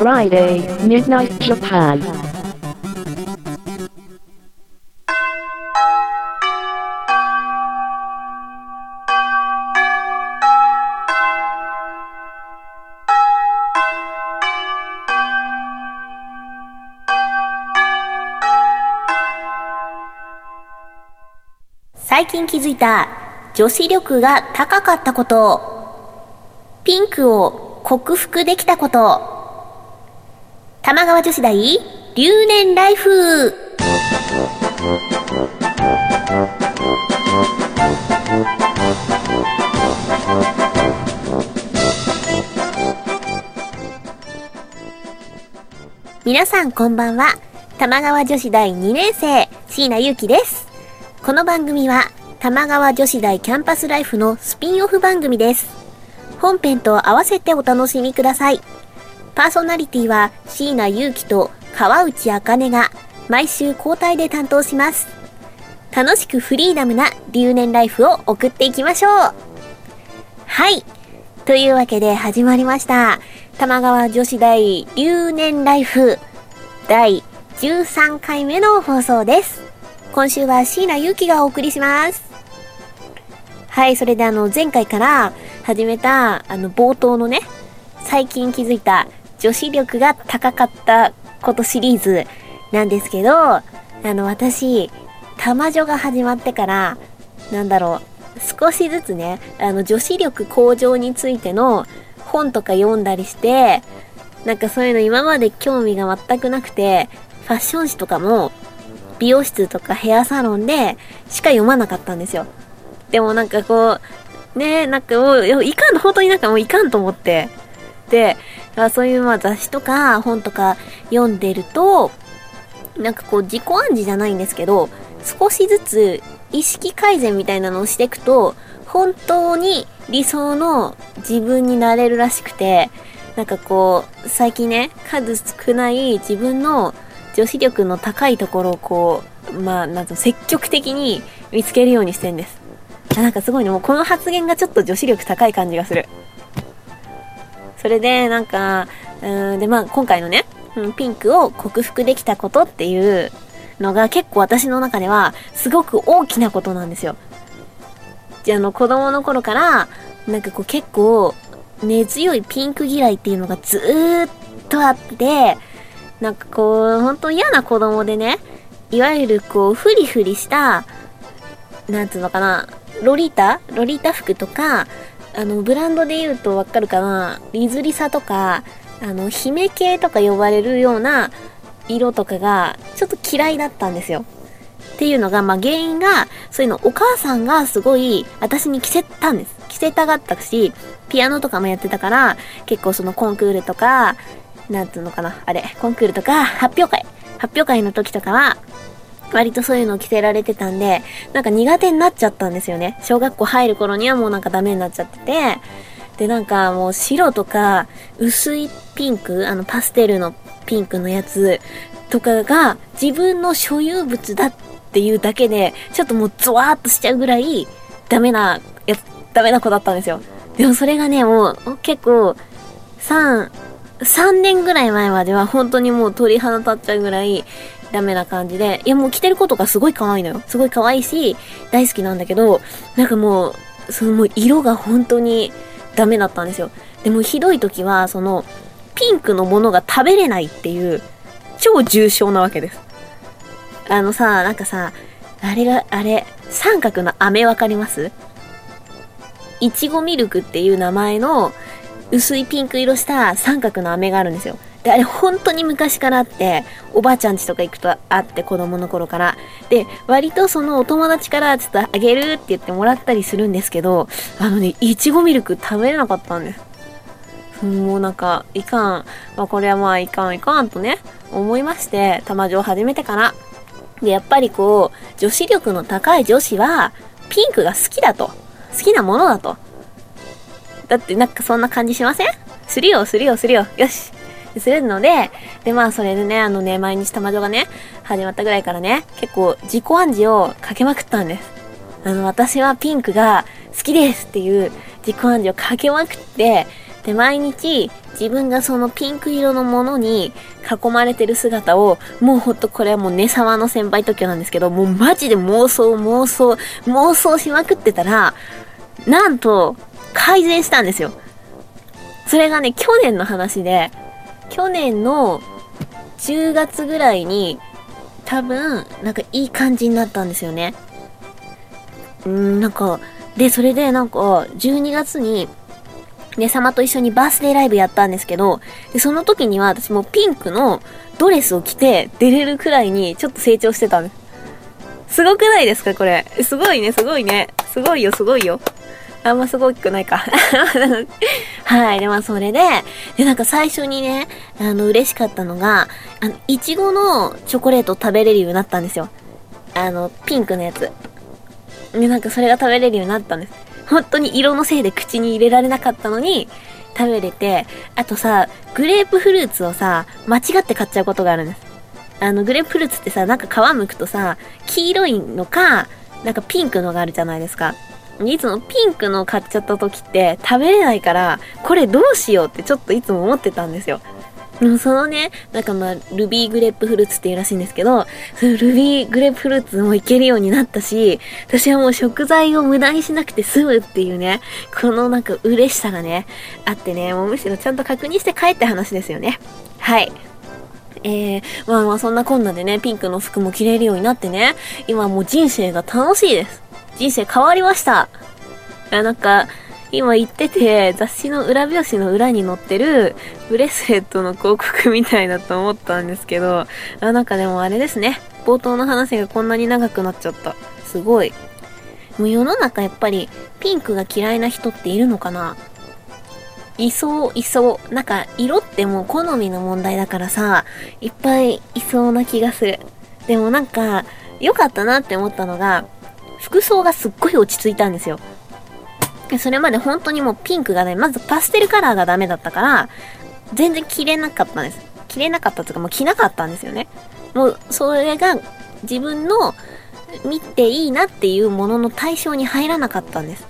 Friday, Midnight Japan. 最近気づいた女子力が高かったこと。ピンクを克服できたこと。玉川女子大留年ライフ。皆さんこんばんは。玉川女子大2年生、椎名ゆうきです。この番組は、玉川女子大キャンパスライフのスピンオフ番組です。本編と合わせてお楽しみください。パーソナリティは、椎名祐希と川内茜が、毎週交代で担当します。楽しくフリーダムな留年ライフを送っていきましょう。はい。というわけで始まりました。玉川女子大留年ライフ第13回目の放送です。今週は椎名ゆうきがお送りします。はい、それであの、前回から始めた、あの、冒頭のね、最近気づいた女子力が高かったことシリーズなんですけど、あの、私、玉女が始まってから、なんだろう、少しずつね、あの、女子力向上についての本とか読んだりして、なんかそういうの今まで興味が全くなくて、ファッション誌とかも、美容室とかヘアサロンでしか読まなかったんですよ。でもなんかこう、ねなんかもう、いかん、本当になんかもういかんと思って。で、あそういうまあ雑誌とか本とか読んでると、なんかこう自己暗示じゃないんですけど、少しずつ意識改善みたいなのをしていくと、本当に理想の自分になれるらしくて、なんかこう、最近ね、数少ない自分の女子力の高いところをこう、まあ、なんと積極的に見つけるようにしてんです。なんかすごいね、もうこの発言がちょっと女子力高い感じがする。それで、なんか、うん、で、まあ、今回のね、うんピンクを克服できたことっていうのが結構私の中ではすごく大きなことなんですよ。じゃあ、あの、子供の頃から、なんかこう結構根強いピンク嫌いっていうのがずーっとあって、なんかこう、本当嫌な子供でね、いわゆるこう、フリフリした、なんつうのかな、ロリータ？ロリータ服とか、あの、ブランドで言うとわかるかな、リズリサとか、あの、姫系とか呼ばれるような色とかが、ちょっと嫌いだったんですよ。っていうのが、まあ、原因が、そういうのお母さんがすごい私に着せたんです。着せたがったし、ピアノとかもやってたから、結構そのコンクールとか、なんつうのかな、あれ、コンクールとか、発表会、発表会の時とかは、割とそういうのを着せられてたんで、なんか苦手になっちゃったんですよね。小学校入る頃にはもうなんかダメになっちゃってて、で、なんかもう白とか、薄いピンク、あのパステルのピンクのやつとかが自分の所有物だっていうだけで、ちょっともうゾワーっとしちゃうぐらい、ダメな、やつ、ダメな子だったんですよ。でもそれがね、もう結構、3、3年ぐらい前までは本当にもう鳥肌立っちゃうぐらいダメな感じで、いやもう着てることがすごい可愛いのよ。すごい可愛いし、大好きなんだけど、なんかもう、そのもう色が本当にダメだったんですよ。でもひどい時は、その、ピンクのものが食べれないっていう、超重症なわけです。あのさ、なんかさ、あれが、あれ、三角の飴わかります？いちごミルクっていう名前の薄いピンク色した三角の飴があるんですよ。で、あれ本当に昔からあって、おばあちゃん家とか行くとあって子供の頃から。で、割とそのお友達からちょっとあげるって言ってもらったりするんですけど、あのね、いちごミルク食べれなかったんです。もうなんか、いかん、まあ、これはまあいかんいかんとね、思いまして、玉女を始めてから。で、やっぱりこう、女子力の高い女子は、ピンクが好きだと。好きなものだと。だってなんかそんな感じしません？するよ、するよ、するよ。よし。するので、で、まあそれでね、あのね、毎日玉女がね、始まったぐらいからね、結構自己暗示をかけまくったんです。あの、私はピンクが好きですっていう自己暗示をかけまくって、で、毎日自分がそのピンク色のものに囲まれてる姿を、もうほんとこれはもう寝様の先輩特許なんですけど、もうマジで妄想妄想、妄想しまくってたら、なんと改善したんですよ。それがね、去年の話で、去年の10月ぐらいに、多分、なんかいい感じになったんですよね。うーん、なんか、で、それでなんか、12月に、ね様と一緒にバースデーライブやったんですけど、で、その時には私もピンクのドレスを着て出れるくらいにちょっと成長してたんです。すごくないですかこれ。すごいね、すごいね。すごいよ、すごいよ。あんますごくないか。はい。で、まあ、それで、で、なんか最初にね、あの、嬉しかったのが、あの、いちごのチョコレート食べれるようになったんですよ。あの、ピンクのやつ。で、なんかそれが食べれるようになったんです。本当に色のせいで口に入れられなかったのに、食べれて、あとさ、グレープフルーツをさ、間違って買っちゃうことがあるんです。あの、グレープフルーツってさ、なんか皮むくとさ、黄色いのか、なんかピンクのがあるじゃないですか。いつもピンクの買っちゃった時って食べれないから、これどうしようってちょっといつも思ってたんですよ。でもそのね、なんかまあ、ルビーグレープフルーツっていうらしいんですけど、そのルビーグレープフルーツもいけるようになったし、私はもう食材を無駄にしなくて済むっていうね、このなんか嬉しさがね、あってね、もうむしろちゃんと確認して帰って話ですよね。はい。えー、まあまあそんなこんなでね、ピンクの服も着れるようになってね、今もう人生が楽しいです。人生変わりました。あなんか、今言ってて、雑誌の裏表紙の裏に載ってるブレスレットの広告みたいだと思ったんですけど、あ、なんかでもあれですね。冒頭の話がこんなに長くなっちゃった。すごい。もう世の中やっぱりピンクが嫌いな人っているのかな？いそう、いそう。なんか色ってもう好みの問題だからさ、いっぱいいそうな気がする。でもなんか、良かったなって思ったのが、服装がすっごい落ち着いたんですよ。それまで本当にもうピンクがね、まずパステルカラーがダメだったから、全然着れなかったんです。着れなかったというかもう着なかったんですよね。もう、それが自分の見ていいなっていうものの対象に入らなかったんです。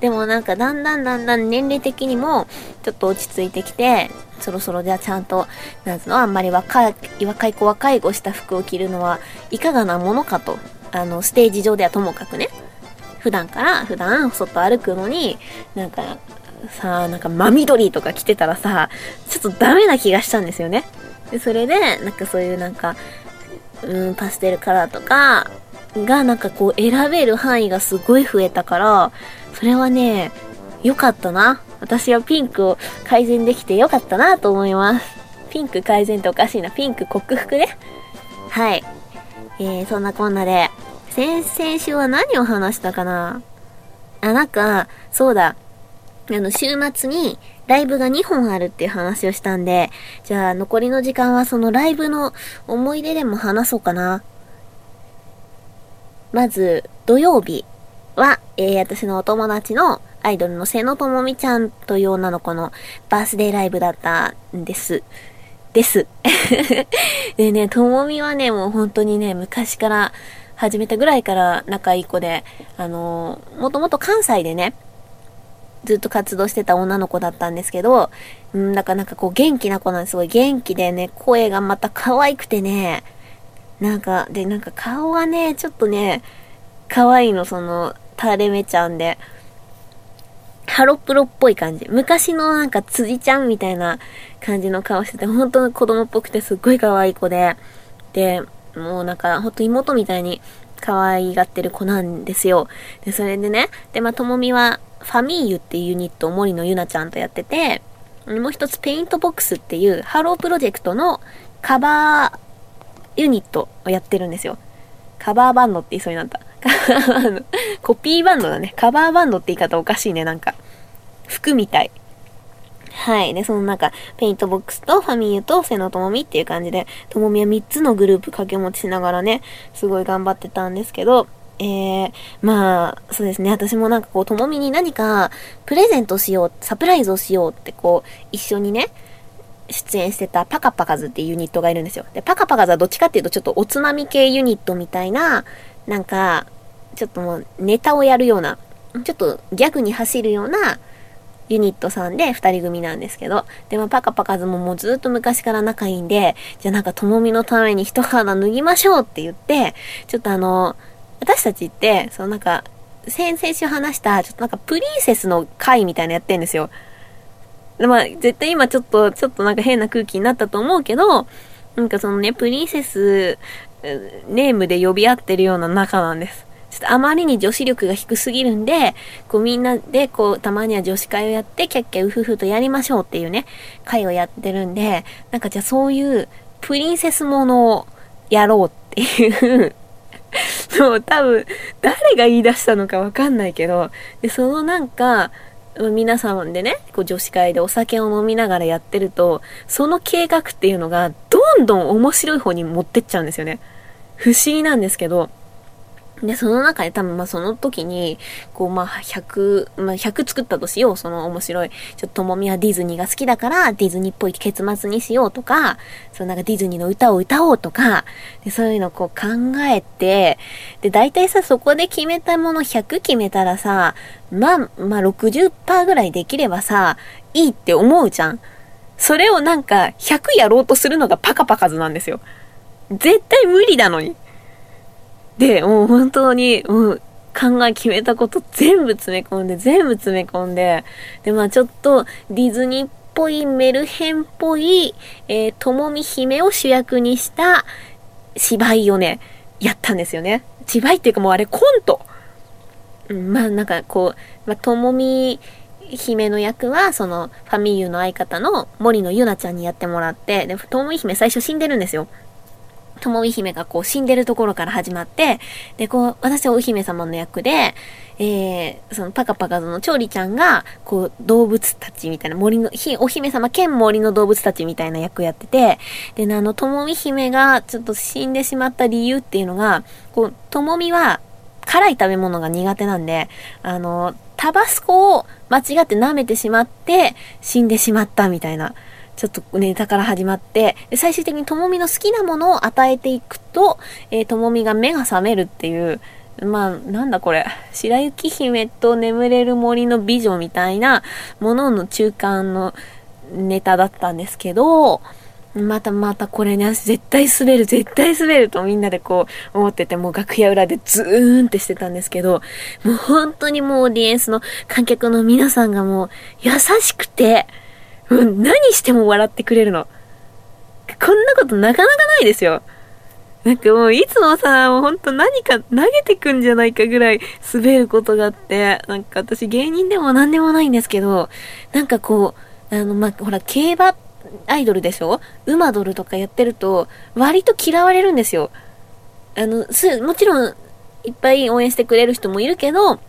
でもなんかだんだんだんだん年齢的にもちょっと落ち着いてきて、そろそろじゃあちゃんと、なんつうの、あんまり若い、若い子若い子した服を着るのはいかがなものかと。あの、ステージ上ではともかくね。普段から、普段外歩くのに、なんか、さあ、なんか真緑とか着てたらさ、ちょっとダメな気がしたんですよね。で、それで、なんかそういうなんか、うん、パステルカラーとか、がなんかこう選べる範囲がすごい増えたから、それはね、良かったな。私はピンクを改善できて良かったなと思います。ピンク改善っておかしいな。ピンク克服ね。はい。えー、そんなこんなで、先々週は何を話したかな？あ、なんか、そうだ。あの、週末にライブが2本あるっていう話をしたんで、じゃあ残りの時間はそのライブの思い出でも話そうかな。まず、土曜日は、えー、私のお友達のアイドルの瀬野智美ちゃんという女の子のバースデーライブだったんです。です。でね、ともみはね、もう本当にね、昔から始めたぐらいから仲いい子で、あのー、もともと関西でね、ずっと活動してた女の子だったんですけど、うん、だからなんかこう元気な子なんですごい元気でね、声がまた可愛くてね、なんか、で、なんか顔がね、ちょっとね、可愛いの、その、垂れ目ちゃんで、ハロプロっぽい感じ。昔のなんか辻ちゃんみたいな感じの顔してて、本当の子供っぽくてすっごい可愛い子で、で、もうなんか、ほんと妹みたいに可愛がってる子なんですよ。で、それでね、で、まあ、ともみは、ファミーユっていうユニットを森野ゆなちゃんとやってて、もう一つペイントボックスっていうハロープロジェクトのカバーユニットをやってるんですよ。カバーバンドって言いそうになった。コピーバンドだね。カバーバンドって言い方おかしいね、なんか。服みたい。はい。で、その中、ペイントボックスとファミーユと瀬野ともみっていう感じで、ともみは3つのグループ掛け持ちしながらね、すごい頑張ってたんですけど、えー、まあ、そうですね。私もなんかこう、ともみに何かプレゼントしよう、サプライズをしようってこう、一緒にね、出演してたパカパカズっていうユニットがいるんですよ。で、パカパカズはどっちかっていうとちょっとおつまみ系ユニットみたいな、なんか、ちょっともうネタをやるような、ちょっとギャグに走るようなユニットさんで二人組なんですけど、で、まあ、パカパカズももうずっと昔から仲いいんで、じゃあなんかともみのために一肌脱ぎましょうって言って、ちょっとあの、私たちって、そのなんか、先々週話した、ちょっとなんかプリンセスの会みたいなやってんですよ。まあ、絶対今ちょっと、ちょっとなんか変な空気になったと思うけど、なんかそのね、プリンセス、ネームで呼び合ってるような仲なんです。ちょっとあまりに女子力が低すぎるんで、こうみんなでこうたまには女子会をやってキャッキャウフフとやりましょうっていうね、会をやってるんで、なんかじゃあそういうプリンセスものをやろうっていうもう多分誰が言い出したのかわかんないけど、で、そのなんか、皆さんでね、こう女子会でお酒を飲みながらやってると、その計画っていうのがどんどん面白い方に持ってっちゃうんですよね。不思議なんですけど、で、その中で多分まあその時に、こうまあ100、まあ100作ったとしよう。その面白い。ちょっとともみはディズニーが好きだからディズニーっぽい結末にしようとか、そのなんかディズニーの歌を歌おうとか、でそういうのをこう考えて、で、大体さ、そこで決めたもの100決めたらさ、まあ、まあ60%ぐらいできればさ、いいって思うじゃん。それをなんか100やろうとするのがパカパカズなんですよ。絶対無理なのに。で、もう本当に、もう考え決めたこと全部詰め込んで、全部詰め込んで、で、まあちょっとディズニーっぽい、メルヘンっぽい、えー、ともみ姫を主役にした芝居をね、やったんですよね。芝居っていうかもうあれコント。うん、まあなんかこう、まあ、ともみ姫の役は、その、ファミユの相方の森野ゆなちゃんにやってもらって、で、ともみ姫最初死んでるんですよ。ともみ姫がこう死んでるところから始まって、で、こう、私はお姫様の役で、えー、そのパカパカの調理ちゃんが、こう、動物たちみたいな、森の、ひ、お姫様兼森の動物たちみたいな役やってて、で、あの、ともみ姫がちょっと死んでしまった理由っていうのが、こう、ともみは辛い食べ物が苦手なんで、あの、タバスコを間違って舐めてしまって、死んでしまったみたいな。ちょっとネタから始まって、最終的にともみの好きなものを与えていくと、えー、ともみが目が覚めるっていう、まあ、なんだこれ。白雪姫と眠れる森の美女みたいなものの中間のネタだったんですけど、またまたこれね、絶対滑る、絶対滑るとみんなでこう思ってて、もう楽屋裏でズーンってしてたんですけど、もう本当にもうオーディエンスの観客の皆さんがもう優しくて、う、何しても笑ってくれるの。こんなことなかなかないですよ。なんかもういつもさ、もうほんと何か投げてくんじゃないかぐらい滑ることがあって、なんか私芸人でも何でもないんですけど、なんかこう、あの、まほら、競馬アイドルでしょ？馬ドルとかやってると、割と嫌われるんですよ。あの、す、もちろん、いっぱい応援してくれる人もいるけど、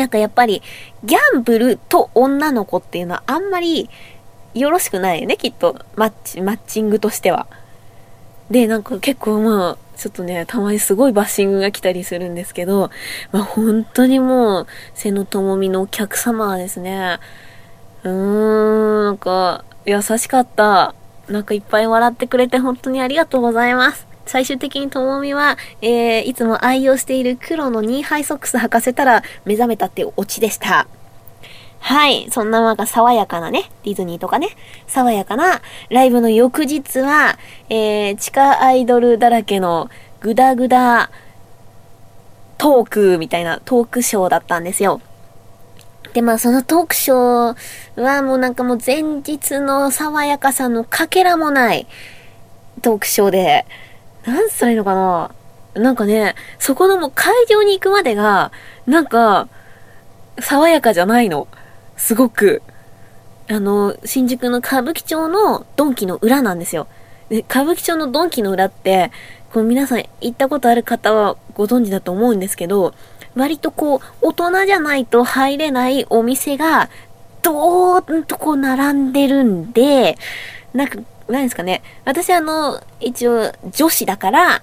なんかやっぱり、ギャンブルと女の子っていうのはあんまりよろしくないよね、きっと。マッチ、マッチングとしては。で、なんか結構まあ、ちょっとね、たまにすごいバッシングが来たりするんですけど、まあ本当にもう、瀬野智美のお客様はですね、うーん、なんか、優しかった。なんかいっぱい笑ってくれて本当にありがとうございます。最終的にともみは、えー、いつも愛用している黒のニーハイソックス履かせたら目覚めたってオチでした。はい。そんななんか爽やかなね、ディズニーとかね、爽やかなライブの翌日は、えー、地下アイドルだらけのグダグダトークみたいなトークショーだったんですよ。で、まあそのトークショーはもうなんかもう前日の爽やかさのかけらもないトークショーで、なんつったらいいのかな？なんかね、そこのもう会場に行くまでが、なんか、爽やかじゃないの。すごく。あの、新宿の歌舞伎町のドンキの裏なんですよ。で、歌舞伎町のドンキの裏って、こう皆さん行ったことある方はご存知だと思うんですけど、割とこう、大人じゃないと入れないお店が、どーんとこう並んでるんで、なんか何ですかね。私あの、一応女子だから、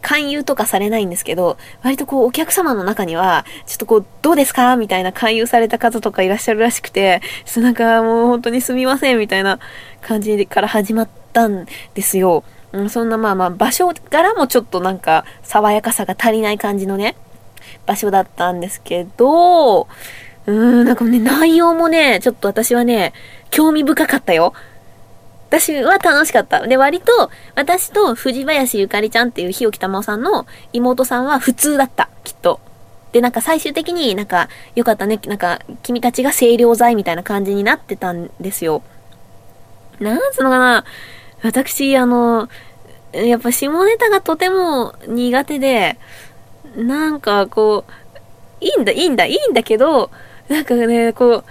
勧誘とかされないんですけど、割とこうお客様の中には、ちょっとこう、どうですか？みたいな勧誘された方とかいらっしゃるらしくて、ちょっとなんかもう本当にすみませんみたいな感じから始まったんですよ。うん、そんなまあまあ場所柄もちょっとなんか爽やかさが足りない感じのね、場所だったんですけど、うーん、なんかね、内容もね、ちょっと私はね、興味深かったよ。私は楽しかった。で、割と、私と藤林ゆかりちゃんっていう日置玉緒さんの妹さんは普通だった。きっと。で、なんか最終的になんか、よかったね、なんか、君たちが清涼剤みたいな感じになってたんですよ。なんつうのかな。私、あの、やっぱ下ネタがとても苦手で、なんかこう、いいんだ、いいんだ、いいんだけど、なんかね、こ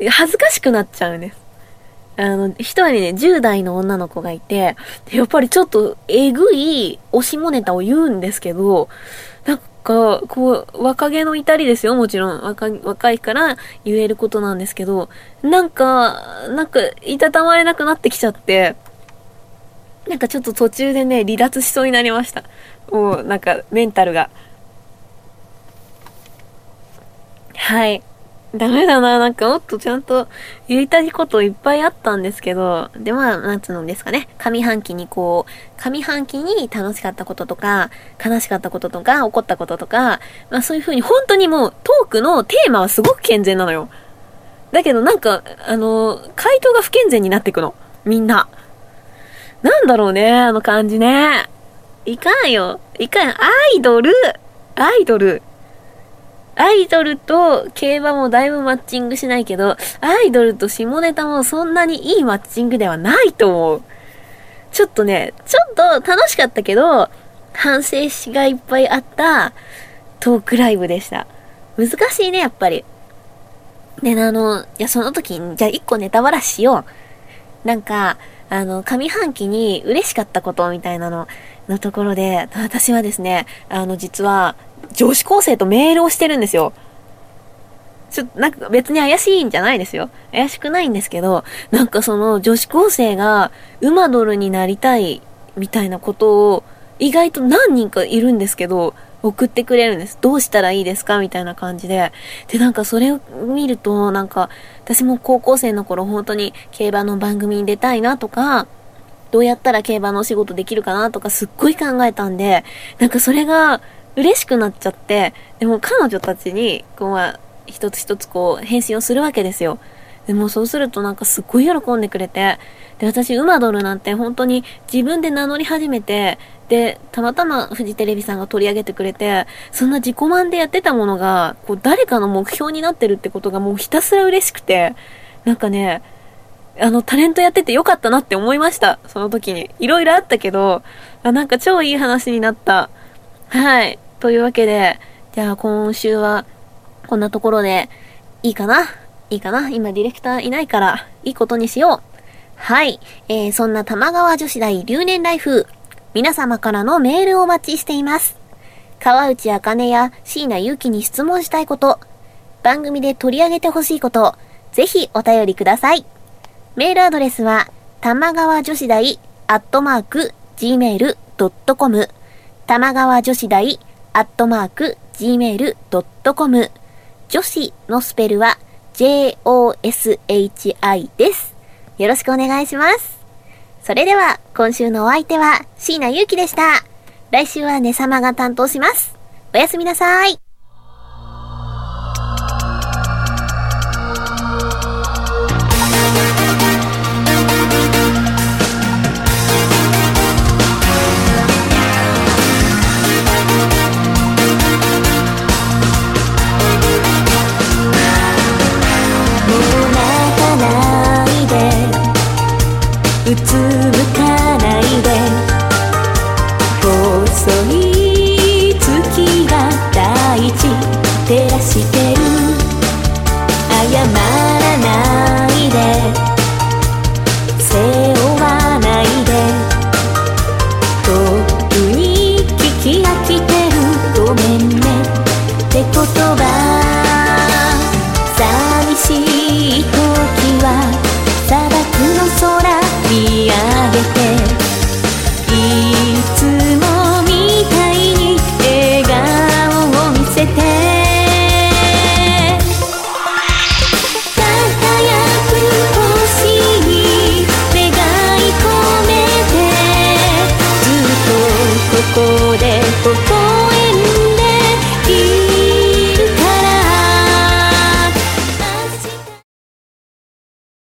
う、恥ずかしくなっちゃうんです。あの、一人ね、10代の女の子がいて、やっぱりちょっとえぐいおしもネタを言うんですけど、なんか、こう、若気の至りですよ、もちろん。若若いから言えることなんですけど、なんか、なんか、いたたまれなくなってきちゃって、なんかちょっと途中でね、離脱しそうになりました。もう、なんか、メンタルが。はい。ダメだな。なんかもっとちゃんと言いたいこといっぱいあったんですけど、で、まあ、なんつうのですかね。上半期にこう、上半期に楽しかったこととか、悲しかったこととか、怒ったこととか、まあそういう風に本当にもうトークのテーマはすごく健全なのよ。だけどなんか、あの、回答が不健全になっていくの。みんな。なんだろうね、あの感じね。いかんよ。いかん。アイドルアイドルアイドルと競馬もだいぶマッチングしないけど、アイドルと下ネタもそんなにいいマッチングではないと思う。ちょっとね、ちょっと楽しかったけど、反省しがいっぱいあったトークライブでした。難しいね、やっぱり。で、あの、いや、その時に、じゃあ一個ネタバラししよう。なんか、あの、上半期に嬉しかったことみたいなの、のところで、私はですね、あの、実は、女子高生とメールをしてるんですよ。ちょっと、なんか別に怪しいんじゃないですよ。怪しくないんですけど、なんかその女子高生が馬ドルになりたいみたいなことを意外と何人かいるんですけど、送ってくれるんです。どうしたらいいですかみたいな感じで。で、なんかそれを見ると、なんか、私も高校生の頃本当に競馬の番組に出たいなとか、どうやったら競馬のお仕事できるかなとかすっごい考えたんで、なんかそれが嬉しくなっちゃって、でも彼女たちに、こうまあ、一つ一つこう返信をするわけですよ。でもそうするとなんかすっごい喜んでくれて、で、私、馬ドルなんて本当に自分で名乗り始めて、で、たまたまフジテレビさんが取り上げてくれて、そんな自己満でやってたものが、こう誰かの目標になってるってことがもうひたすら嬉しくて、なんかね、あの、タレントやっててよかったなって思いました。その時に。いろいろあったけど、あ、なんか超いい話になった。はい。というわけで、じゃあ今週は、こんなところで、いいかな？いいかな？今ディレクターいないから、いいことにしよう。はい。えー、そんな玉川女子大留年ライフ、皆様からのメールをお待ちしています。川内あかねや椎名ゆうきに質問したいこと、番組で取り上げてほしいこと、ぜひお便りください。メールアドレスは、玉川女子大アットマーク gmail.com 玉川女子大アットマーク gmail.com 女子のスペルは joshi です。よろしくお願いします。それでは、今週のお相手は椎名ゆうきでした。来週はねさまが担当します。おやすみなさい。তুমি